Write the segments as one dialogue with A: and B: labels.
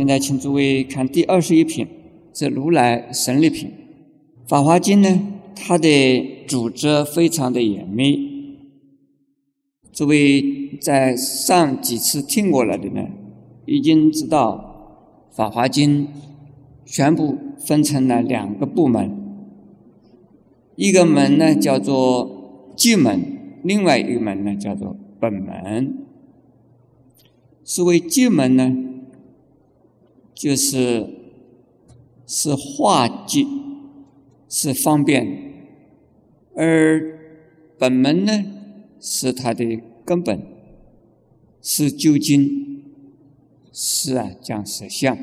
A: 现在请诸位看第二十一品，是如来神力品，《法华经》呢，它的组织非常的严密。诸位在上几次听过了的呢，已经知道《法华经》全部分成了两个部门，一个门呢叫做寂门，另外一个门呢叫做本门。所谓寂门呢，就是是化寂，是方便；而本门呢，是它的根本，是究竟，是啊讲实相。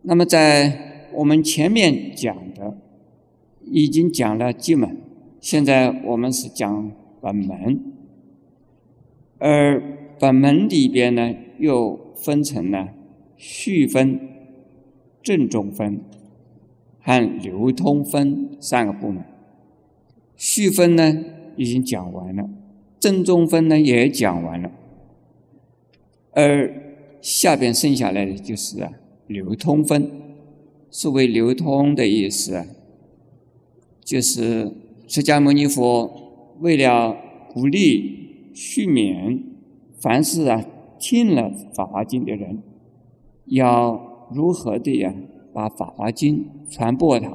A: 那么在我们前面讲的，已经讲了寂门，现在我们是讲本门，而本门里边呢，又分成了序分、正中分和流通分三个部门。序分呢已经讲完了，正中分呢也讲完了，而下边剩下来的就是啊。流通分，所谓流通的意思啊，就是释迦牟尼佛为了鼓励续免，凡是啊听了《法华经》的人，要如何的呀把《法华经》传播它，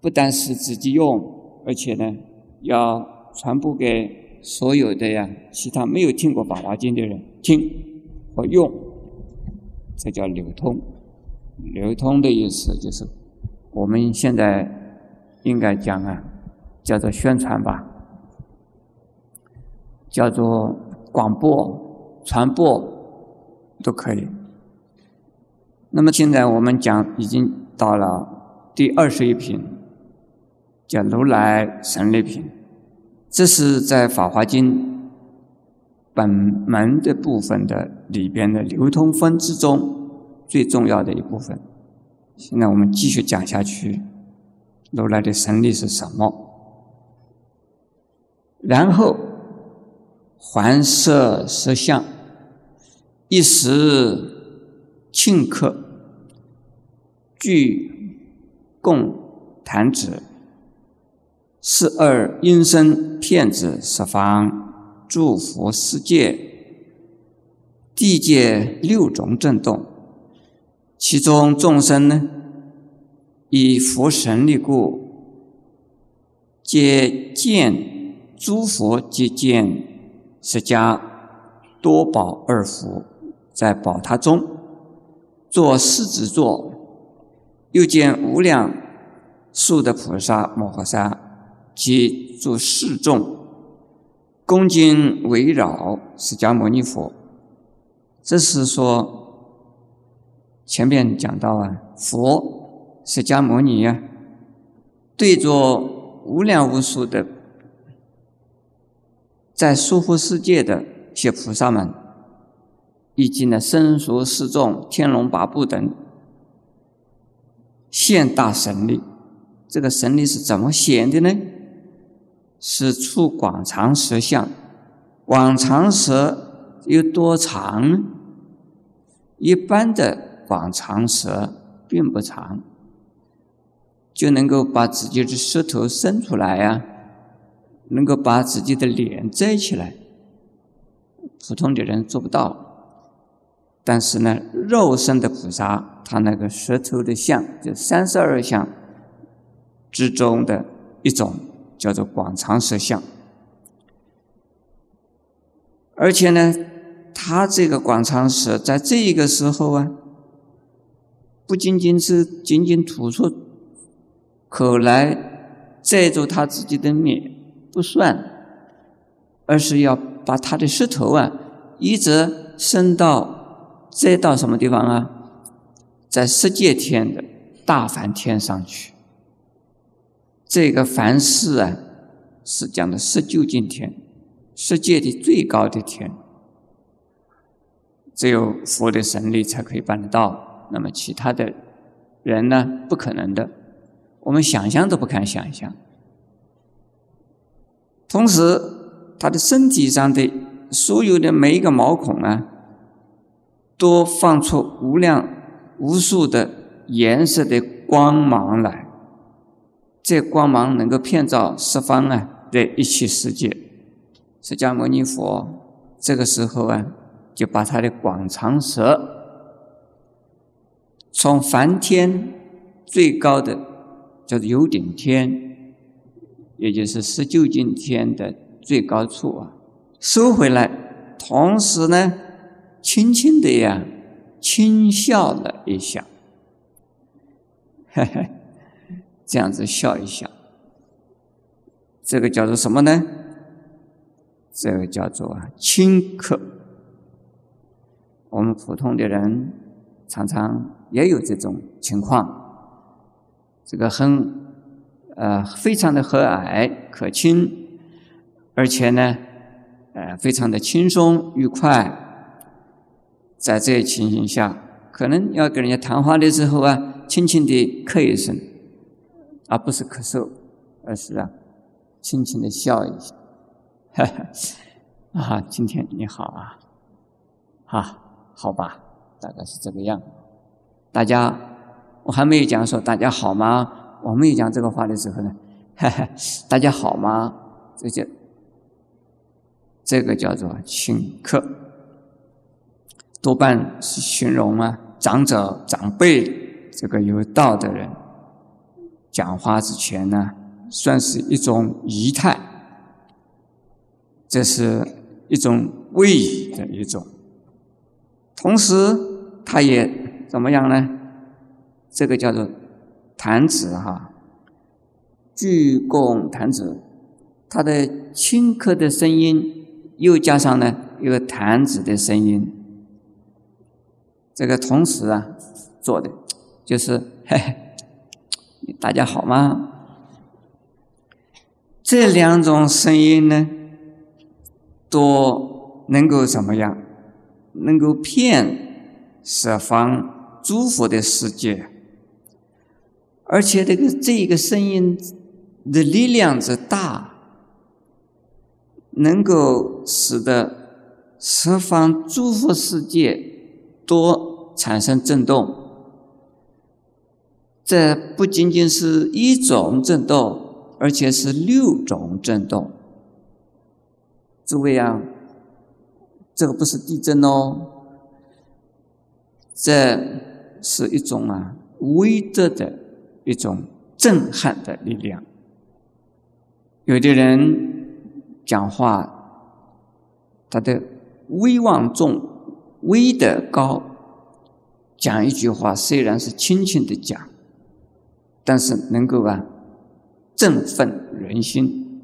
A: 不但是自己用，而且呢要传播给所有的呀其他没有听过《法华经》的人听和用。这叫流通，流通的意思就是我们现在应该讲啊，叫做宣传吧，叫做广播、传播都可以。那么现在我们讲已经到了第二十一品，叫如来神力品，这是在《法华经》本门的部分的。里边的流通分之中最重要的一部分。现在我们继续讲下去，如来的神力是什么？然后环色实相，一时顷刻，具共弹指，是二音声骗子十方祝福世界。地界六种震动，其中众生呢，以佛神力故，皆见诸佛皆见释迦多宝二佛在宝塔中做狮子座，又见无量数的菩萨摩诃萨及诸世众恭敬围绕释迦牟尼佛。这是说，前面讲到啊，佛释迦牟尼呀，对着无量无数的在娑婆世界的一些菩萨们，以及呢生熟四众、天龙八部等，现大神力。这个神力是怎么显的呢？是出广长舌相，广长舌。有多长？一般的广长舌并不长，就能够把自己的舌头伸出来呀，能够把自己的脸遮起来。普通的人做不到。但是呢，肉身的菩萨，他那个舌头的相，就三十二相之中的一种，叫做广长舌相。而且呢，他这个广长舌在这个时候啊，不仅仅是仅仅吐出口来遮住他自己的面不算，而是要把他的舌头啊，一直伸到再到什么地方啊？在十界天的大梵天上去。这个梵世啊，是讲的十九境天。世界的最高的天，只有佛的神力才可以办得到。那么其他的人呢？不可能的，我们想象都不敢想象。同时，他的身体上的所有的每一个毛孔啊，多放出无量无数的颜色的光芒来，这光芒能够遍照十方啊的一切世界。释迦牟尼佛这个时候啊，就把他的广长舌从梵天最高的叫做有顶天，也就是十九境天的最高处啊，收回来，同时呢。轻轻的呀，轻笑了一下，嘿嘿，这样子笑一笑，这个叫做什么呢？这个叫做轻客。我们普通的人常常也有这种情况，这个很呃非常的和蔼可亲，而且呢，呃非常的轻松愉快。在这些情形下，可能要跟人家谈话的时候啊，轻轻地咳一声，而不是咳嗽，而是啊，轻轻的笑一下，哈哈，啊，今天你好啊，啊，好吧，大概是这个样。大家，我还没有讲说大家好吗？我没有讲这个话的时候呢，哈哈，大家好吗？这就这个叫做请客。多半是形容啊，长者、长辈这个有道的人讲话之前呢，算是一种仪态，这是一种位移的一种。同时，他也怎么样呢？这个叫做弹指哈，鞠躬弹指，他的轻咳的声音，又加上呢一个弹指的声音。这个同时啊，做的就是嘿嘿，大家好吗？这两种声音呢，都能够怎么样？能够骗十方诸佛的世界，而且这个这个声音的力量之大，能够使得十方诸佛世界多。产生震动，这不仅仅是一种震动，而且是六种震动。诸位啊，这个不是地震哦，这是一种啊威德的一种震撼的力量。有的人讲话，他的威望重，威德高。讲一句话，虽然是轻轻的讲，但是能够啊振奋人心，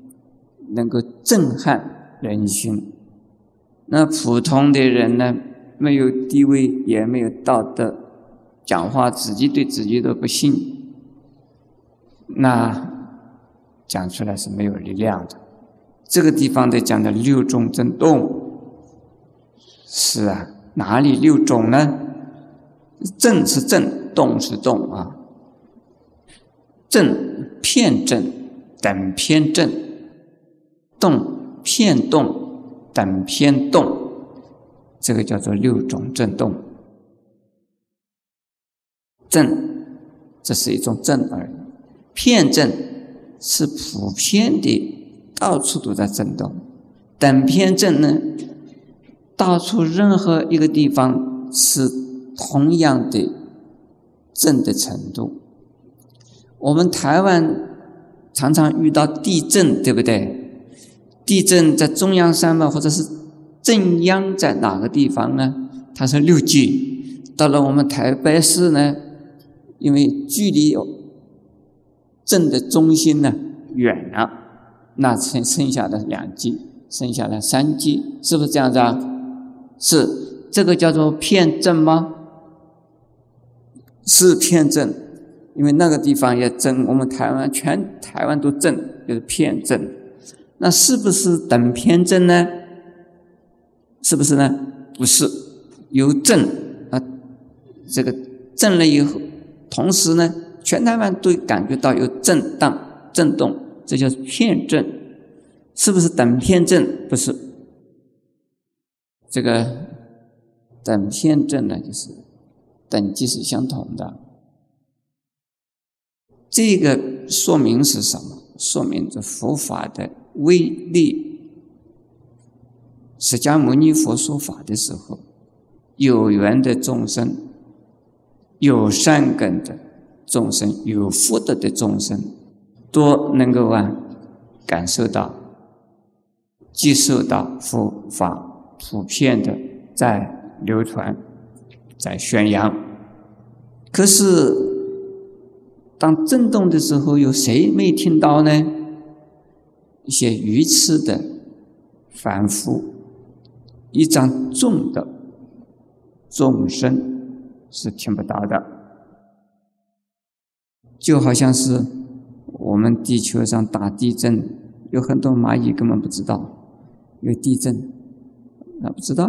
A: 能够震撼人心。那普通的人呢，没有地位，也没有道德，讲话自己对自己都不信，那讲出来是没有力量的。这个地方的讲的六种震动，是啊，哪里六种呢？震是震，动是动啊。震、片震、等偏震；动、片动、等偏动。这个叫做六种震动。震，这是一种震而已；片震是普遍的，到处都在震动；等偏震呢，到处任何一个地方是。同样的震的程度，我们台湾常常遇到地震，对不对？地震在中央山脉或者是震央在哪个地方呢？它是六级。到了我们台北市呢，因为距离有震的中心呢远了，那剩剩下的两级，剩下的三级，是不是这样子啊？是，这个叫做片震吗？是片震，因为那个地方也震，我们台湾全台湾都震，就是片震。那是不是等偏正呢？是不是呢？不是，有震啊，这个震了以后，同时呢，全台湾都感觉到有震荡、震动，这叫片震。是不是等偏正？不是，这个等偏正呢，就是等级是相同的。这个说明是什么？说明这佛法的威力。释迦牟尼佛说法的时候，有缘的众生，有善根的众生，有福德的众生，都能够啊感受到、接受到佛法普遍的在流传、在宣扬。可是。当震动的时候，有谁没听到呢？一些愚痴的凡夫，一张重的众生是听不到的。就好像是我们地球上大地震，有很多蚂蚁根本不知道有地震，那不知道；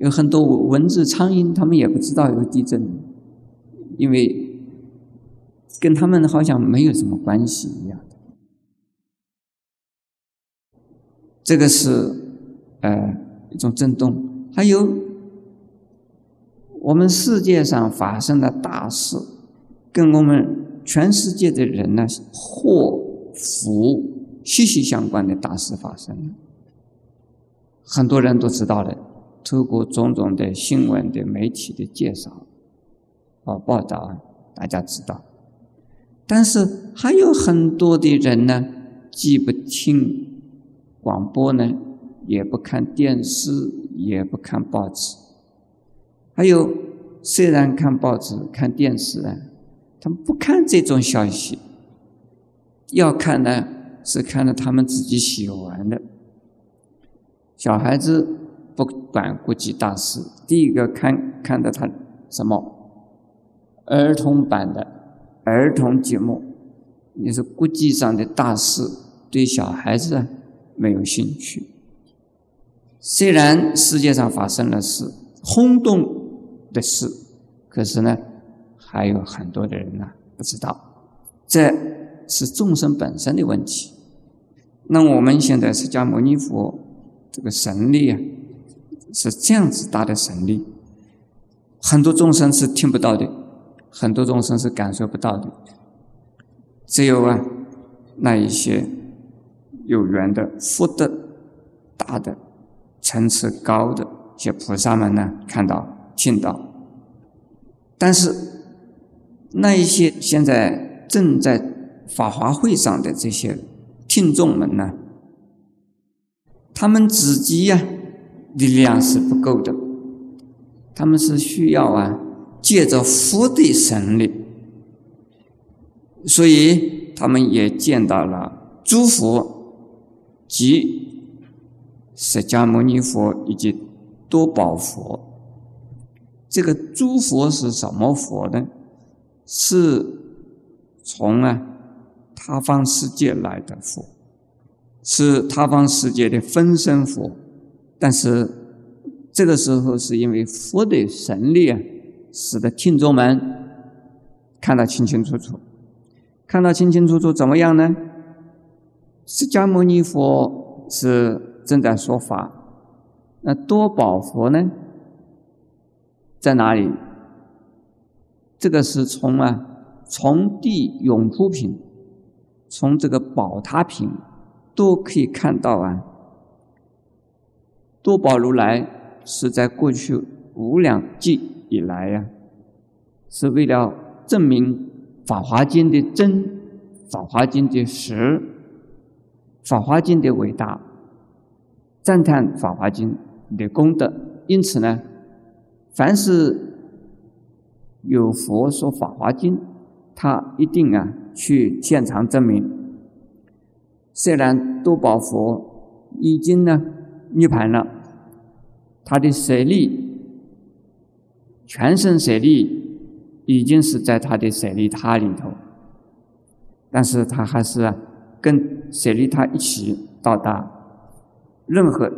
A: 有很多蚊子、苍蝇，他们也不知道有地震，因为。跟他们好像没有什么关系一样的，这个是呃一种震动。还有我们世界上发生的大事，跟我们全世界的人呢祸福息息相关的大事发生了，很多人都知道了，透过种种的新闻的媒体的介绍啊报道啊，大家知道。但是还有很多的人呢，既不听广播呢，也不看电视，也不看报纸。还有虽然看报纸、看电视啊，他们不看这种消息。要看呢，是看了他们自己喜欢的。小孩子不管国际大事，第一个看看到他什么儿童版的。儿童节目，你是国际上的大事，对小孩子没有兴趣。虽然世界上发生了事，轰动的事，可是呢，还有很多的人呢不知道，这是众生本身的问题。那我们现在释迦牟尼佛这个神力啊，是这样子大的神力，很多众生是听不到的。很多众生是感受不到的，只有啊那一些有缘的福德大的层次高的一些菩萨们呢，看到听到。但是那一些现在正在法华会上的这些听众们呢，他们自己呀力量是不够的，他们是需要啊。借着佛的神力，所以他们也见到了诸佛及释迦牟尼佛以及多宝佛。这个诸佛是什么佛呢？是从啊他方世界来的佛，是他方世界的分身佛。但是这个时候是因为佛的神力啊。使得听众们看得清清楚楚，看到清清楚楚怎么样呢？释迦牟尼佛是正在说法，那多宝佛呢，在哪里？这个是从啊，从地涌出品，从这个宝塔品都可以看到啊。多宝如来是在过去无量纪。以来呀，是为了证明《法华经》的真，《法华经》的实，《法华经》的伟大，赞叹《法华经》的功德。因此呢，凡是有佛说《法华经》，他一定啊去现场证明。虽然多宝佛已经呢涅盘了，他的舍利。全身舍利已经是在他的舍利塔里头，但是他还是跟舍利塔一起到达任何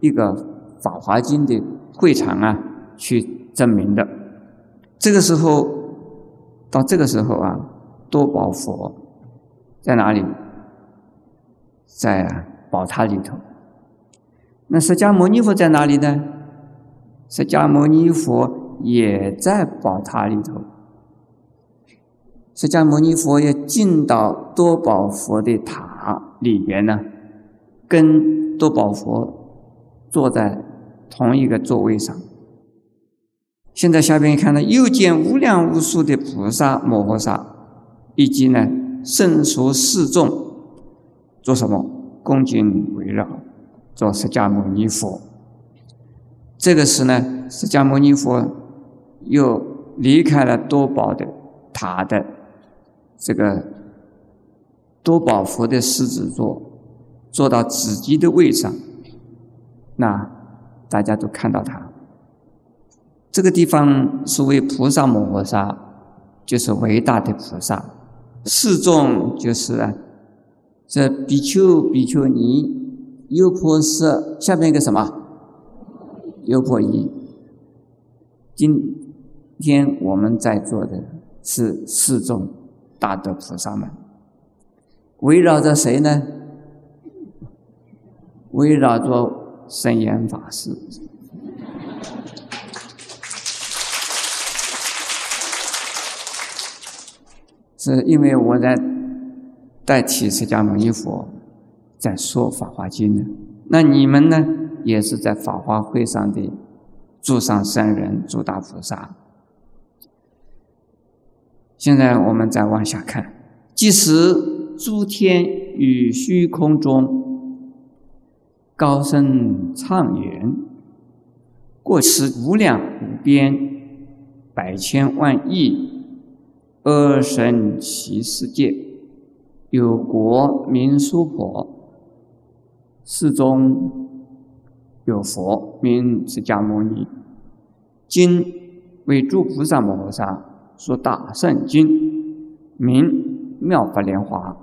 A: 一个法华经的会场啊去证明的。这个时候，到这个时候啊，多宝佛在哪里？在宝塔里头。那释迦牟尼佛在哪里呢？释迦牟尼佛也在宝塔里头。释迦牟尼佛也进到多宝佛的塔里边呢，跟多宝佛坐在同一个座位上。现在下边看到，又见无量无数的菩萨摩诃萨，以及呢圣所示众，做什么？恭敬围绕，做释迦牟尼佛。这个是呢，释迦牟尼佛又离开了多宝的塔的这个多宝佛的狮子座，坐到自己的位上，那大家都看到他。这个地方是为菩萨摩诃萨，就是伟大的菩萨。示众就是啊，这比丘、比丘尼、优婆塞，下面一个什么？优婆夷。今天我们在座的是四众大德菩萨们，围绕着谁呢？围绕着圣严法师。是因为我在代替释迦牟尼佛在说《法华经》呢，那你们呢也是在法华会上的诸上圣人、诸大菩萨。现在我们再往下看，即使诸天与虚空中高声唱言，过此无量无边百千万亿。二神奇世界，有国民娑婆，世中有佛名释迦牟尼。今为诸菩萨摩诃萨说大圣经，名妙法莲华，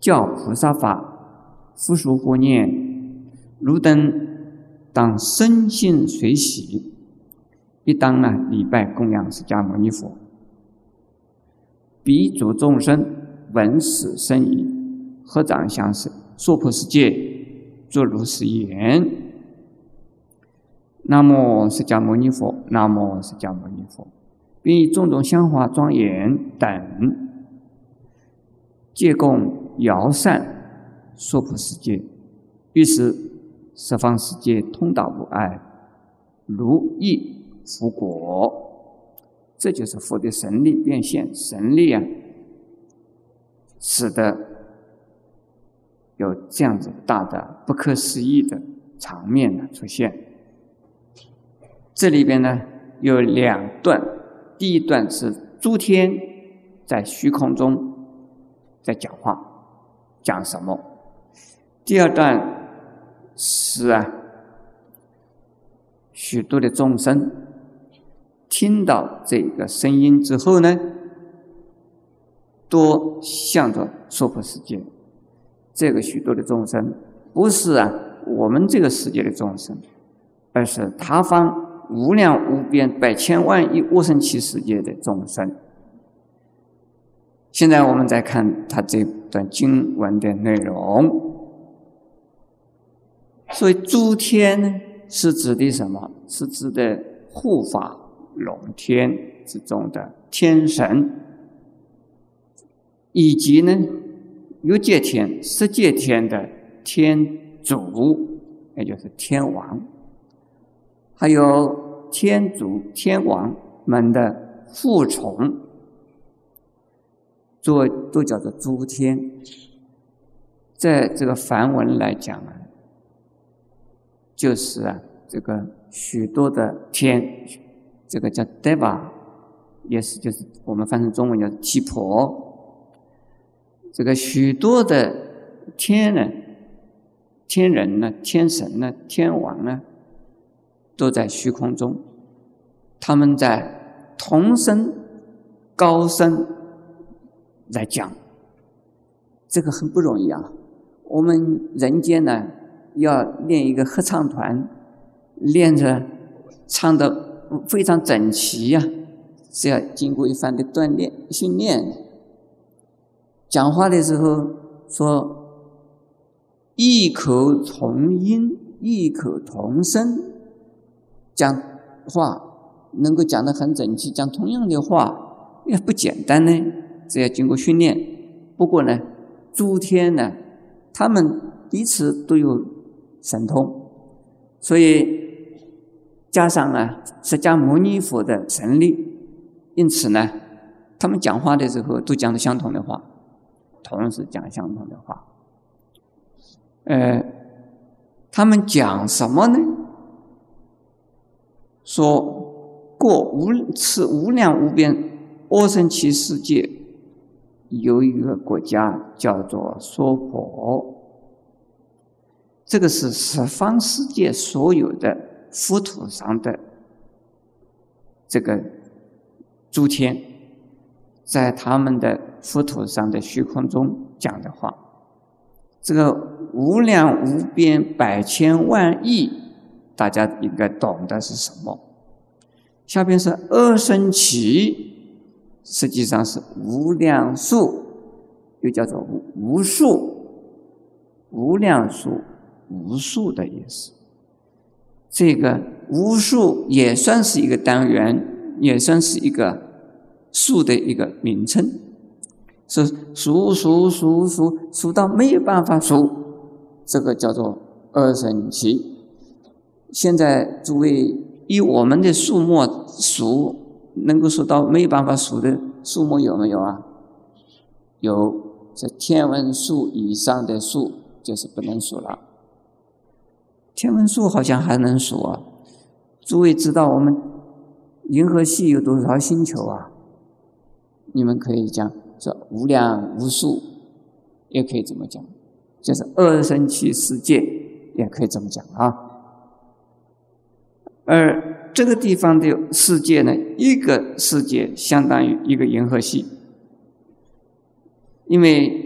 A: 教菩萨法，复述佛念，汝等当深信随喜，必当呢礼拜供养释迦牟尼佛。彼诸众生闻此声已，合掌相视，娑婆世界作如是言：南无释迦牟尼佛，南无释迦牟尼佛，并以种种香花庄严等，借供摇扇说普世界，于是十方世界通达无碍，如意福果。这就是佛的神力变现，神力啊，使得有这样子大的、不可思议的场面呢出现。这里边呢有两段，第一段是诸天在虚空中在讲话，讲什么？第二段是啊，许多的众生。听到这个声音之后呢，都向着娑婆世界。这个许多的众生，不是啊我们这个世界的众生，而是他方无量无边百千万亿无生期世界的众生。现在我们再看他这段经文的内容。所以诸天呢，是指的什么？是指的护法。龙天之中的天神，以及呢，欲界天、色界天的天主，也就是天王，还有天主、天王们的附从，做都叫做诸天。在这个梵文来讲啊，就是啊，这个许多的天。这个叫 deva，也是就是我们翻成中文叫七婆。这个许多的天人、天人呢、天神呢、天王呢，都在虚空中，他们在同声高声在讲，这个很不容易啊。我们人间呢，要练一个合唱团，练着唱的。非常整齐呀，是要经过一番的锻炼训练。讲话的时候说异口同音、异口同声，讲话能够讲得很整齐，讲同样的话也不简单呢，这要经过训练。不过呢，诸天呢，他们彼此都有神通，所以加上啊释迦牟尼佛的神力，因此呢，他们讲话的时候都讲的相同的话，同时讲相同的话。呃，他们讲什么呢？说过无此无量无边阿僧祇世界，有一个国家叫做娑婆。这个是十方世界所有的佛土上的这个诸天，在他们的佛土上的虚空中讲的话。这个无量无边百千万亿，大家应该懂的是什么？下边是二生起，实际上是无量数，又叫做无无数、无量数、无数的意思。这个无数也算是一个单元，也算是一个数的一个名称。是数数数数数到没有办法数，这个叫做二神奇。现在诸位以我们的数目数，能够数到没有办法数的数目有没有啊？有，这天文数以上的数就是不能数了。天文数好像还能数啊。诸位知道我们银河系有多少星球啊？你们可以讲。说无量无数，也可以这么讲，就是二生起世界，也可以这么讲啊。而这个地方的世界呢，一个世界相当于一个银河系，因为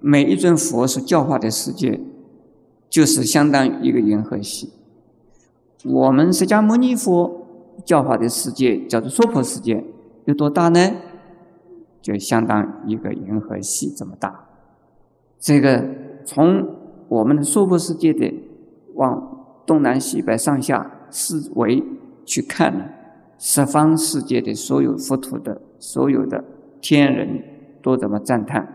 A: 每一尊佛所教化的世界，就是相当于一个银河系。我们释迦牟尼佛教化的世界叫做娑婆世界，有多大呢？就相当一个银河系这么大，这个从我们的娑婆世界的往东南西北上下四维去看呢，十方世界的所有佛土的所有的天人都怎么赞叹？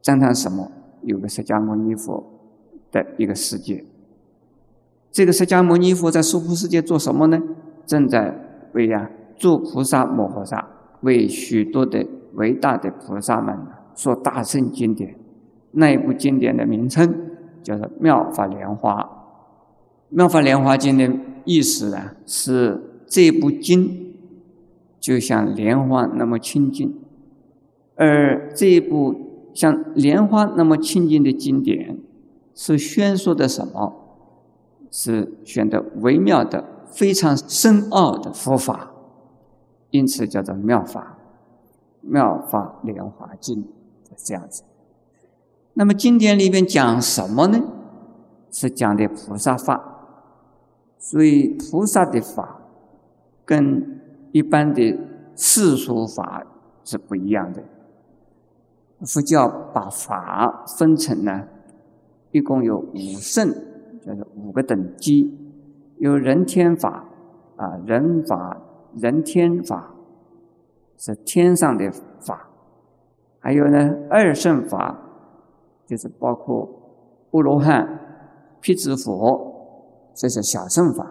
A: 赞叹什么？有个释迦牟尼佛的一个世界，这个释迦牟尼佛在娑婆世界做什么呢？正在为呀做菩萨摩诃萨。为许多的伟大的菩萨们说大圣经典，那一部经典的名称叫做《妙法莲华》。《妙法莲华经》的意思呢，是这部经就像莲花那么清净，而这一部像莲花那么清净的经典，是宣说的什么？是选的微妙的、非常深奥的佛法。因此叫做妙法，妙法莲华经，这样子。那么经典里边讲什么呢？是讲的菩萨法。所以菩萨的法跟一般的世俗法是不一样的。佛教把法分成呢，一共有五圣，叫做五个等级，有人天法啊，人法。人天法是天上的法，还有呢二圣法，就是包括波罗汉、辟支佛，这是小圣法。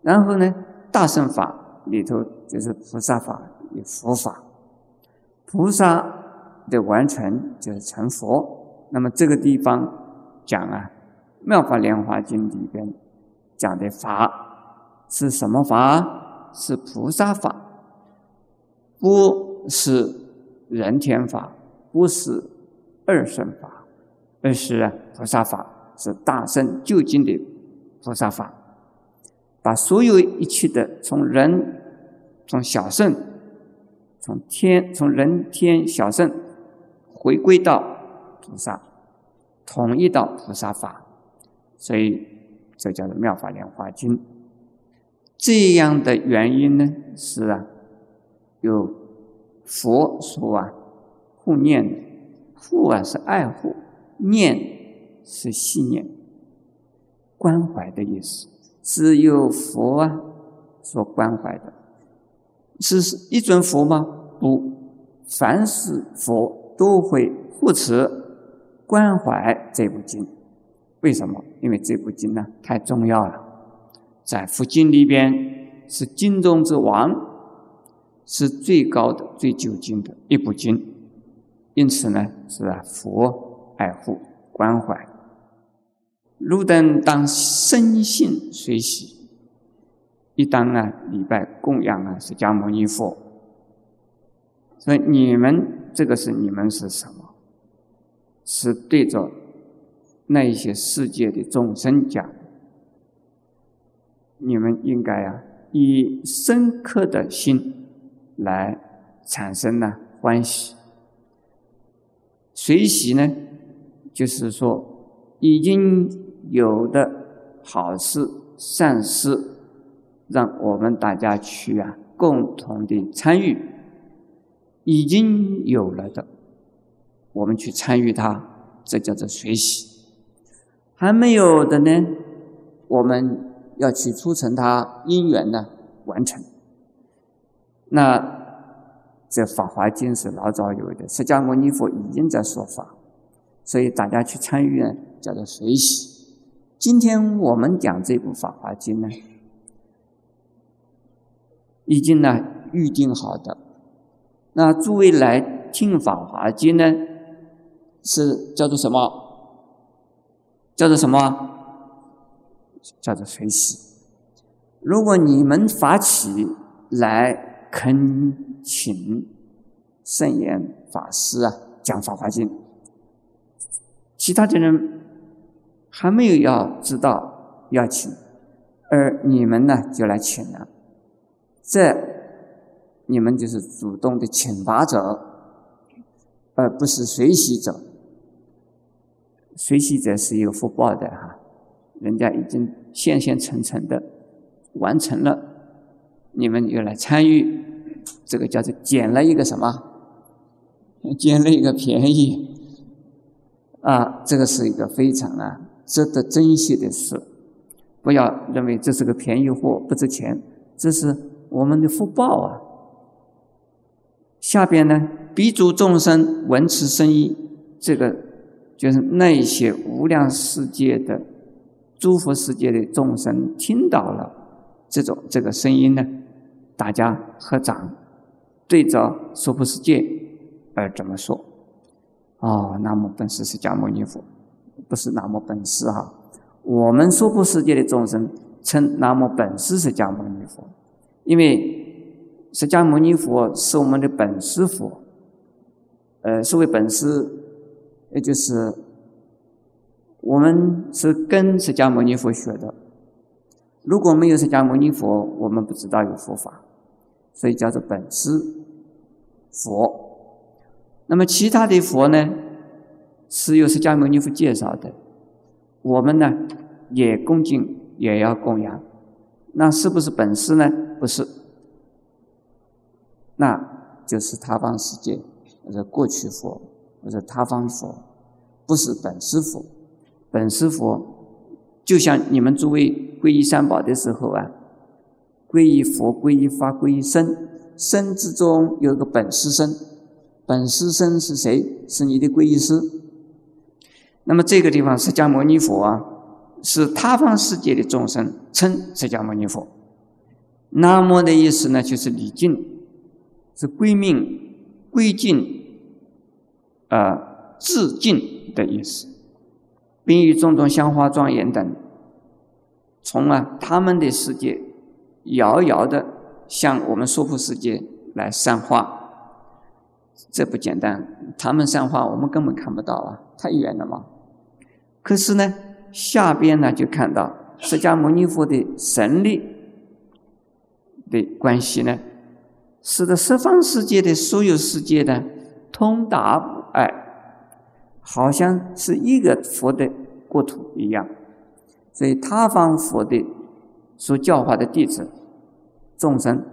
A: 然后呢大圣法里头就是菩萨法与佛法，菩萨的完成就是成佛。那么这个地方讲啊，《妙法莲华经》里边讲的法是什么法？是菩萨法，不是人天法，不是二圣法，而是菩萨法，是大圣究竟的菩萨法，把所有一切的从人、从小圣、从天、从人天小圣，回归到菩萨，统一到菩萨法，所以这叫做妙法莲华经。这样的原因呢，是啊，有佛说啊，护念，护啊是爱护，念是信念，关怀的意思。是有佛啊所关怀的，是一尊佛吗？不，凡是佛都会护持、关怀这部经。为什么？因为这部经呢太重要了，在佛经里边是经中之王，是最高的、最究竟的一部经，因此呢是佛爱护、关怀。汝等当深信随喜，一当啊礼拜供养啊释迦牟尼佛。所以你们这个是你们是什么？是对着那一些世界的众生讲。你们应该啊以深刻的心来产生呢欢喜。随喜呢，就是说已经。有的好事善事，让我们大家去啊共同的参与。已经有了的，我们去参与它，这叫做随喜。还没有的呢，我们要去促成它因缘呢完成。那这《法华经》是老早有的，释迦牟尼佛已经在说法，所以大家去参与呢，叫做随喜。今天我们讲这部《法华经》呢，已经呢预定好的。那诸位来听《法华经》呢，是叫做什么？叫做什么？叫做随喜。如果你们发起来恳请圣严法师啊讲《法华经》，其他的人。还没有要知道要请，而你们呢就来请了，这你们就是主动的请法者，而不是随喜者。随喜者是有福报的哈，人家已经现现成成的完成了，你们又来参与，这个叫做捡了一个什么？捡了一个便宜啊！这个是一个非常啊。值得珍惜的事，不要认为这是个便宜货，不值钱。这是我们的福报啊！下边呢，彼诸众生闻此声音，这个就是那些无量世界的诸佛世界的众生听到了这种这个声音呢，大家合掌，对着娑婆世界而怎么说？哦，南无本师释迦牟尼佛。不是南无本师哈，我们娑婆世界的众生称南无本师释迦牟尼佛，因为释迦牟尼佛是我们的本师佛。呃，所谓本师，也就是我们是跟释迦牟尼佛学的。如果没有释迦牟尼佛，我们不知道有佛法，所以叫做本师佛。那么其他的佛呢？是由释迦牟尼佛介绍的，我们呢也恭敬，也要供养。那是不是本师呢？不是，那就是他方世界或者过去佛或者他方佛，不是本师佛。本师佛就像你们诸位皈依三宝的时候啊，皈依佛、皈依法、皈依僧，僧之中有个本师僧，本师僧是谁？是你的皈依师。那么这个地方，释迦牟尼佛啊，是他方世界的众生称释迦牟尼佛。南无的意思呢，就是礼敬，是归命、归敬、啊致敬的意思，并与种种香花庄严等，从啊他们的世界遥遥的向我们娑婆世界来散化。这不简单，他们散化，我们根本看不到啊，太远了嘛。可是呢，下边呢就看到释迦牟尼佛的神力的关系呢，使得十方世界的所有世界的通达，好像是一个佛的国土一样。所以他方佛的所教化的弟子众生，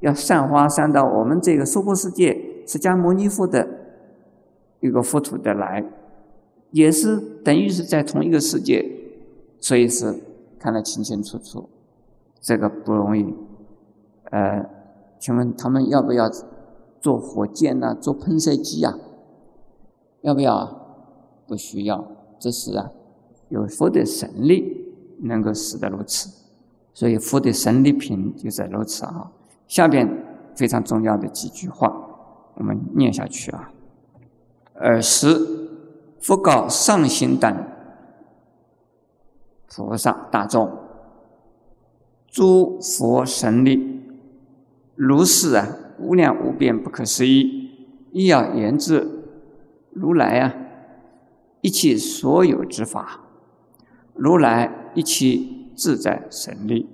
A: 要散花散到我们这个娑婆世界释迦牟尼佛的一个佛土的来。也是等于是在同一个世界，所以是看得清清楚楚，这个不容易。呃，请问他们要不要做火箭呢？做喷射机呀？要不要？啊？不需要。这是啊，有佛的神力能够使得如此。所以佛的神力品就是如此啊。下边非常重要的几句话，我们念下去啊。尔时，佛告上行等菩萨大众：诸佛神力。如是啊，无量无边，不可思议。亦要言之，如来啊，一切所有之法，如来一切自在神力，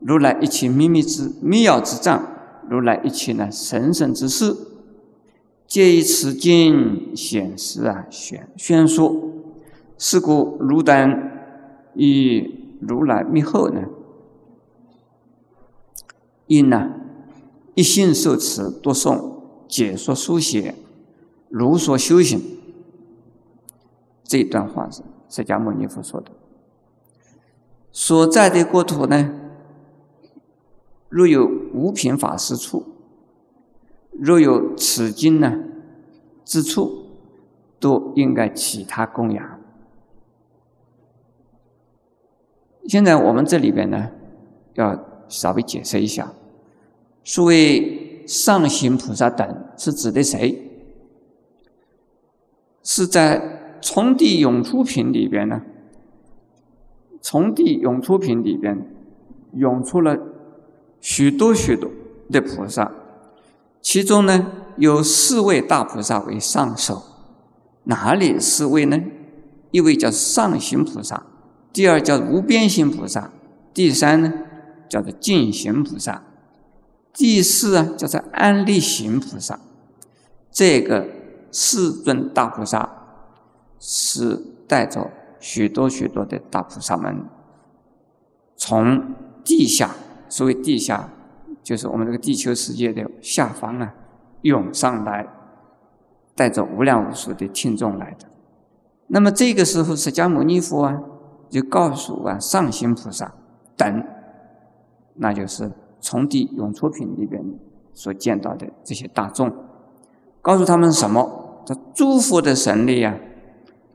A: 如来一切秘密之秘要之藏，如来一切呢神圣之事，皆以此经显示啊，宣宣说。是故如等以如来密后呢，因呢。一心受持读诵解说书写如所修行，这段话是释迦牟尼佛说的。所在的国土呢，若有五品法师处，若有此经呢之处，都应该其他供养。现在我们这里边呢，要稍微解释一下。所谓上行菩萨等是指的谁？是在从地涌出品里边呢？从地涌出品里边涌出了许多许多的菩萨，其中呢有四位大菩萨为上首。哪里四位呢？一位叫上行菩萨，第二叫无边行菩萨，第三呢叫做净行菩萨。第四啊，叫做安利行菩萨，这个四尊大菩萨是带着许多许多的大菩萨们，从地下，所谓地下，就是我们这个地球世界的下方啊，涌上来，带着无量无数的听众来的。那么这个时候，释迦牟尼佛啊，就告诉啊上行菩萨等，那就是。从地涌出品里边所见到的这些大众，告诉他们什么？这诸佛的神力啊，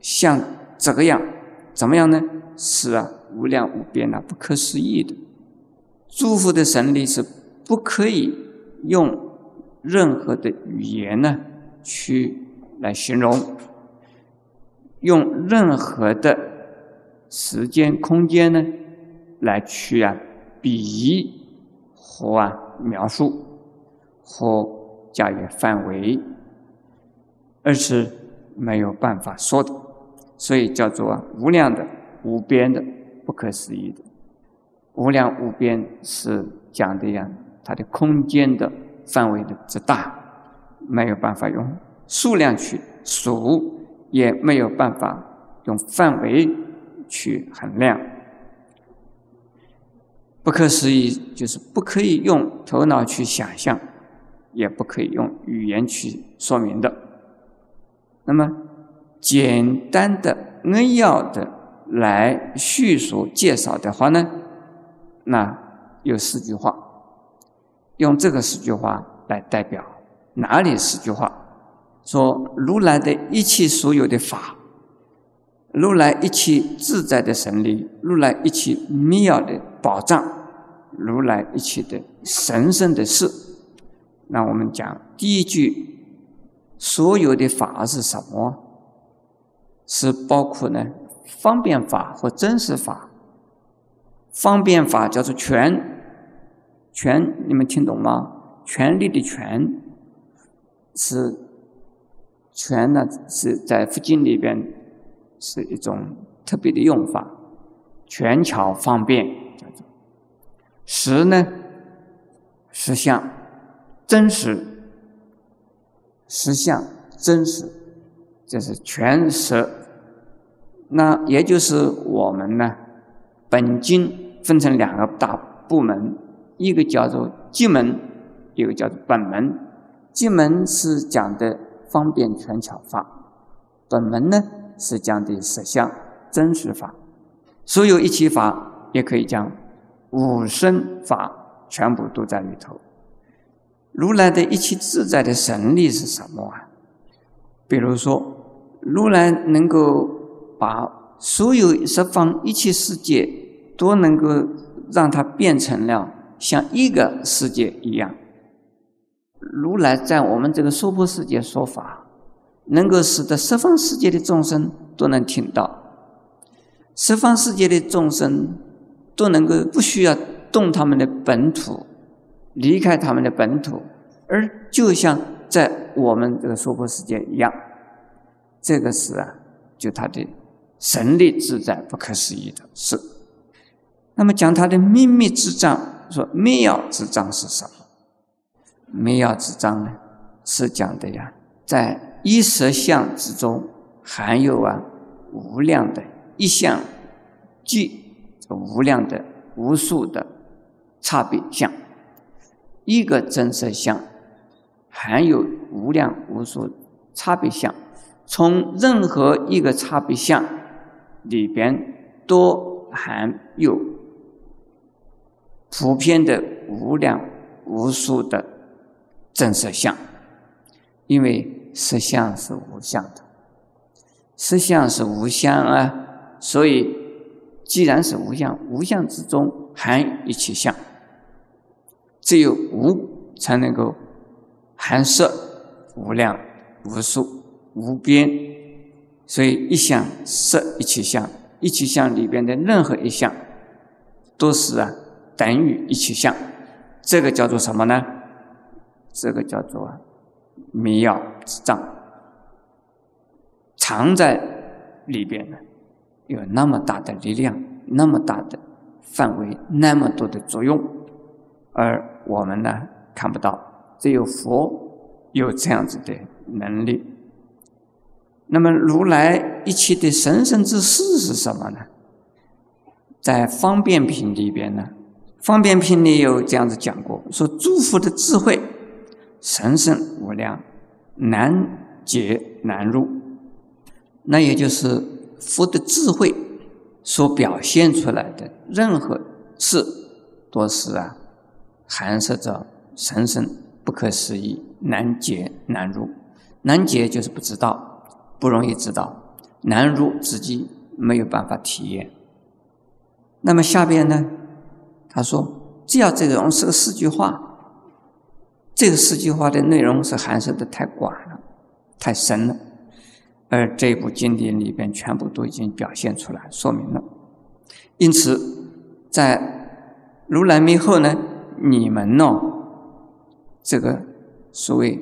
A: 像这个样，怎么样呢？是啊，无量无边啊，不可思议的。诸佛的神力是不可以用任何的语言呢去来形容，用任何的时间空间呢来去啊比喻。和啊描述和加以范围，而是没有办法说的，所以叫做无量的、无边的、不可思议的。无量无边是讲的呀，它的空间的范围的之大，没有办法用数量去数，也没有办法用范围去衡量。不可思议，就是不可以用头脑去想象，也不可以用语言去说明的。那么，简单的扼要的来叙述介绍的话呢，那有四句话，用这个四句话来代表哪里四句话？说如来的一切所有的法，如来一切自在的神力，如来一切妙的宝藏。如来一切的神圣的事，那我们讲第一句，所有的法是什么？是包括呢方便法和真实法。方便法叫做权，权你们听懂吗？权力的权是权呢，是在佛经里边是一种特别的用法，权巧方便。实呢，实相，真实，实相，真实，这是全实。那也就是我们呢，本经分成两个大部门，一个叫做经门，一个叫做本门。经门是讲的方便权巧法，本门呢是讲的实相真实法。所有一切法。也可以讲五身法全部都在里头。如来的一切自在的神力是什么啊？比如说，如来能够把所有十方一切世界都能够让它变成了像一个世界一样。如来在我们这个娑婆世界说法，能够使得十方世界的众生都能听到，十方世界的众生都能够不需要动他们的本土，离开他们的本土，而就像。在我们这个娑婆世界一样，这个是啊，就他的神力自在不可思议的事。那么讲他的秘密之章，说妙之章是什么？妙之章呢，是讲的呀，在一实相之中含有啊无量的一相即无量的无数的差别相，一个真实相。含有无量无数差别相，从任何一个差别相里边都含有普遍的无量无数的真实相。因为实相是无相的，实相是无相啊，所以既然是无相，无相之中含一切相，只有无才能够。含摄无量无数无边，所以一相摄一切相，一切相里边的任何一项，都是啊等于一切相，这个叫做什么呢？这个叫做迷药之藏，藏在里边的，有那么大的力量，那么大的范围，那么多的作用，而我们呢看不到。只有佛有这样子的能力。那么，如来一切的神圣之事是什么呢？在方便品里边呢，方便品里有这样子讲过：说诸佛的智慧神圣无量，难解难入。那也就是佛的智慧所表现出来的任何事，都是啊，含摄着神圣。不可思议，难解难入。难解就是不知道，不容易知道；难入自己没有办法体验。那么下边呢？他说：“只要这种是个四句话，这个四句话的内容是含摄的太广了，太深了。而这部经典里边全部都已经表现出来，说明了。因此，在如来灭后呢，你们呢？”这个所谓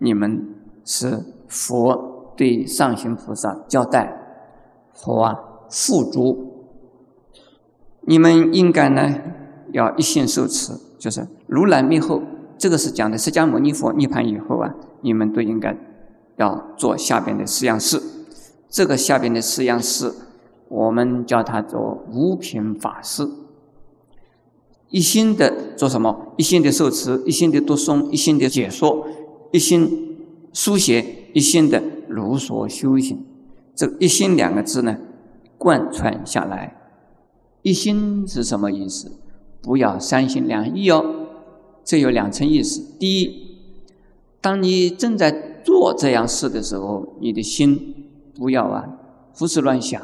A: 你们是佛对上行菩萨交代，佛啊，付诸你们应该呢要一心受持，就是如来灭后，这个是讲的释迦牟尼佛涅盘以后啊，你们都应该要做下边的四样事。这个下边的四样事，我们叫它做无品法事。一心的做什么？一心的受持，一心的读诵，一心的解说，一心书写，一心的如所修行。这一心两个字呢，贯穿下来。一心是什么意思？不要三心两意哦。这有两层意思。第一，当你正在做这样事的时候，你的心不要啊胡思乱想，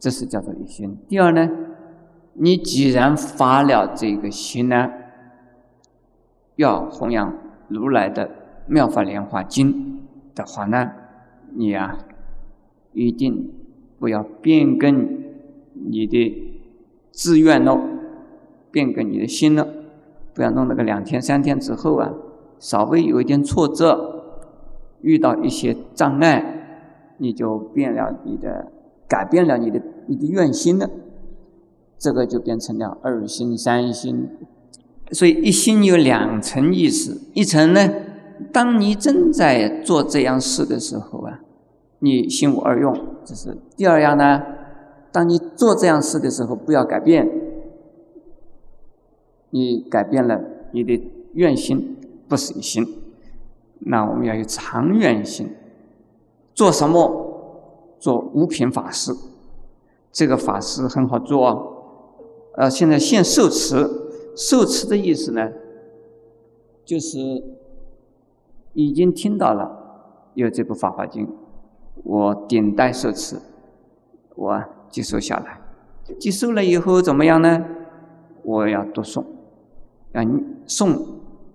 A: 这是叫做一心。第二呢？你既然发了这个心呢，要弘扬如来的妙法莲华经的话呢，你呀一定不要变更你的志愿喽，变更你的心了，不要弄那个两天三天之后啊，稍微有一点挫折，遇到一些障碍，你就变了你的，改变了你的你的愿心了。这个就变成了二心、三心，所以一心有两层意思。一层呢，当你正在做这样事的时候啊，你心无二用，这是第二样呢。当你做这样事的时候，不要改变，你改变了你的愿心，不是一心。那我们要有长远心，做什么？做无品法事，这个法事很好做。啊，现在现受持，受持的意思呢，就是已经听到了有这部《法华经》，我顶戴受持，我接受下来，接受了以后怎么样呢？我要读诵，要诵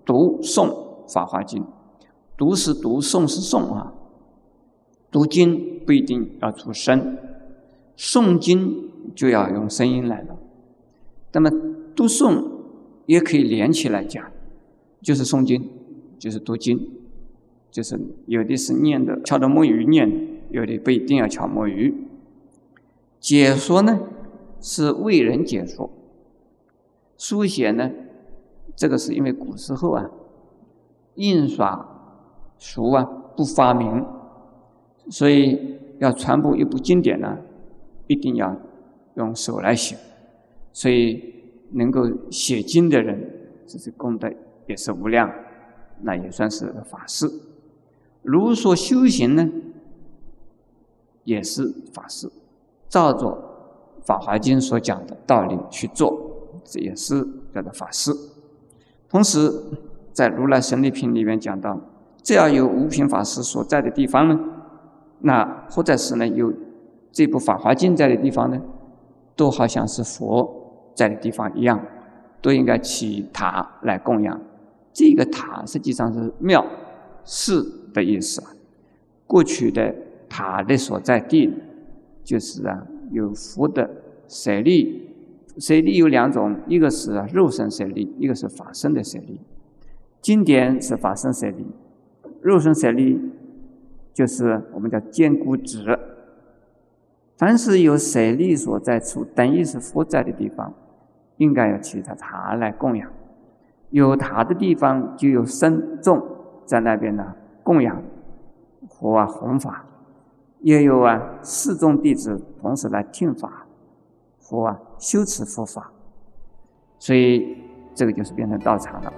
A: 读诵《法华经》，读是读，诵是诵啊。读经不一定要出声，诵经就要用声音来了。那么读诵也可以连起来讲，就是诵经，就是读经，就是有的是念的敲着木鱼念，有的不一定要敲木鱼。解说呢是为人解说。书写呢，这个是因为古时候啊，印刷书啊不发明，所以要传播一部经典呢，一定要用手来写，所以能够写经的人，这是功德也是无量，那也算是法事。如说修行呢，也是法事，照着《法华经》所讲的道理去做。这也是叫做法事。同时，在《如来神力品》里面讲到，只要有五品法师所在的地方呢，那或者是呢有这部《法华经》在的地方呢，都好像是佛在的地方一样，都应该起塔来供养。这个塔实际上是庙、寺的意思。过去的塔的所在地，就是啊有佛的舍利。舍利有两种，一个是肉身舍利，一个是法身的舍利。经典是法身舍利，肉身舍利就是我们叫坚固纸。凡是有舍利所在处，等于是佛在的地方，应该要起他塔来供养。有塔的地方，就有僧众在那边呢供养佛啊弘法，也有啊四众弟子同时来听法。佛啊，修持佛法，所以这个就是变成道场了。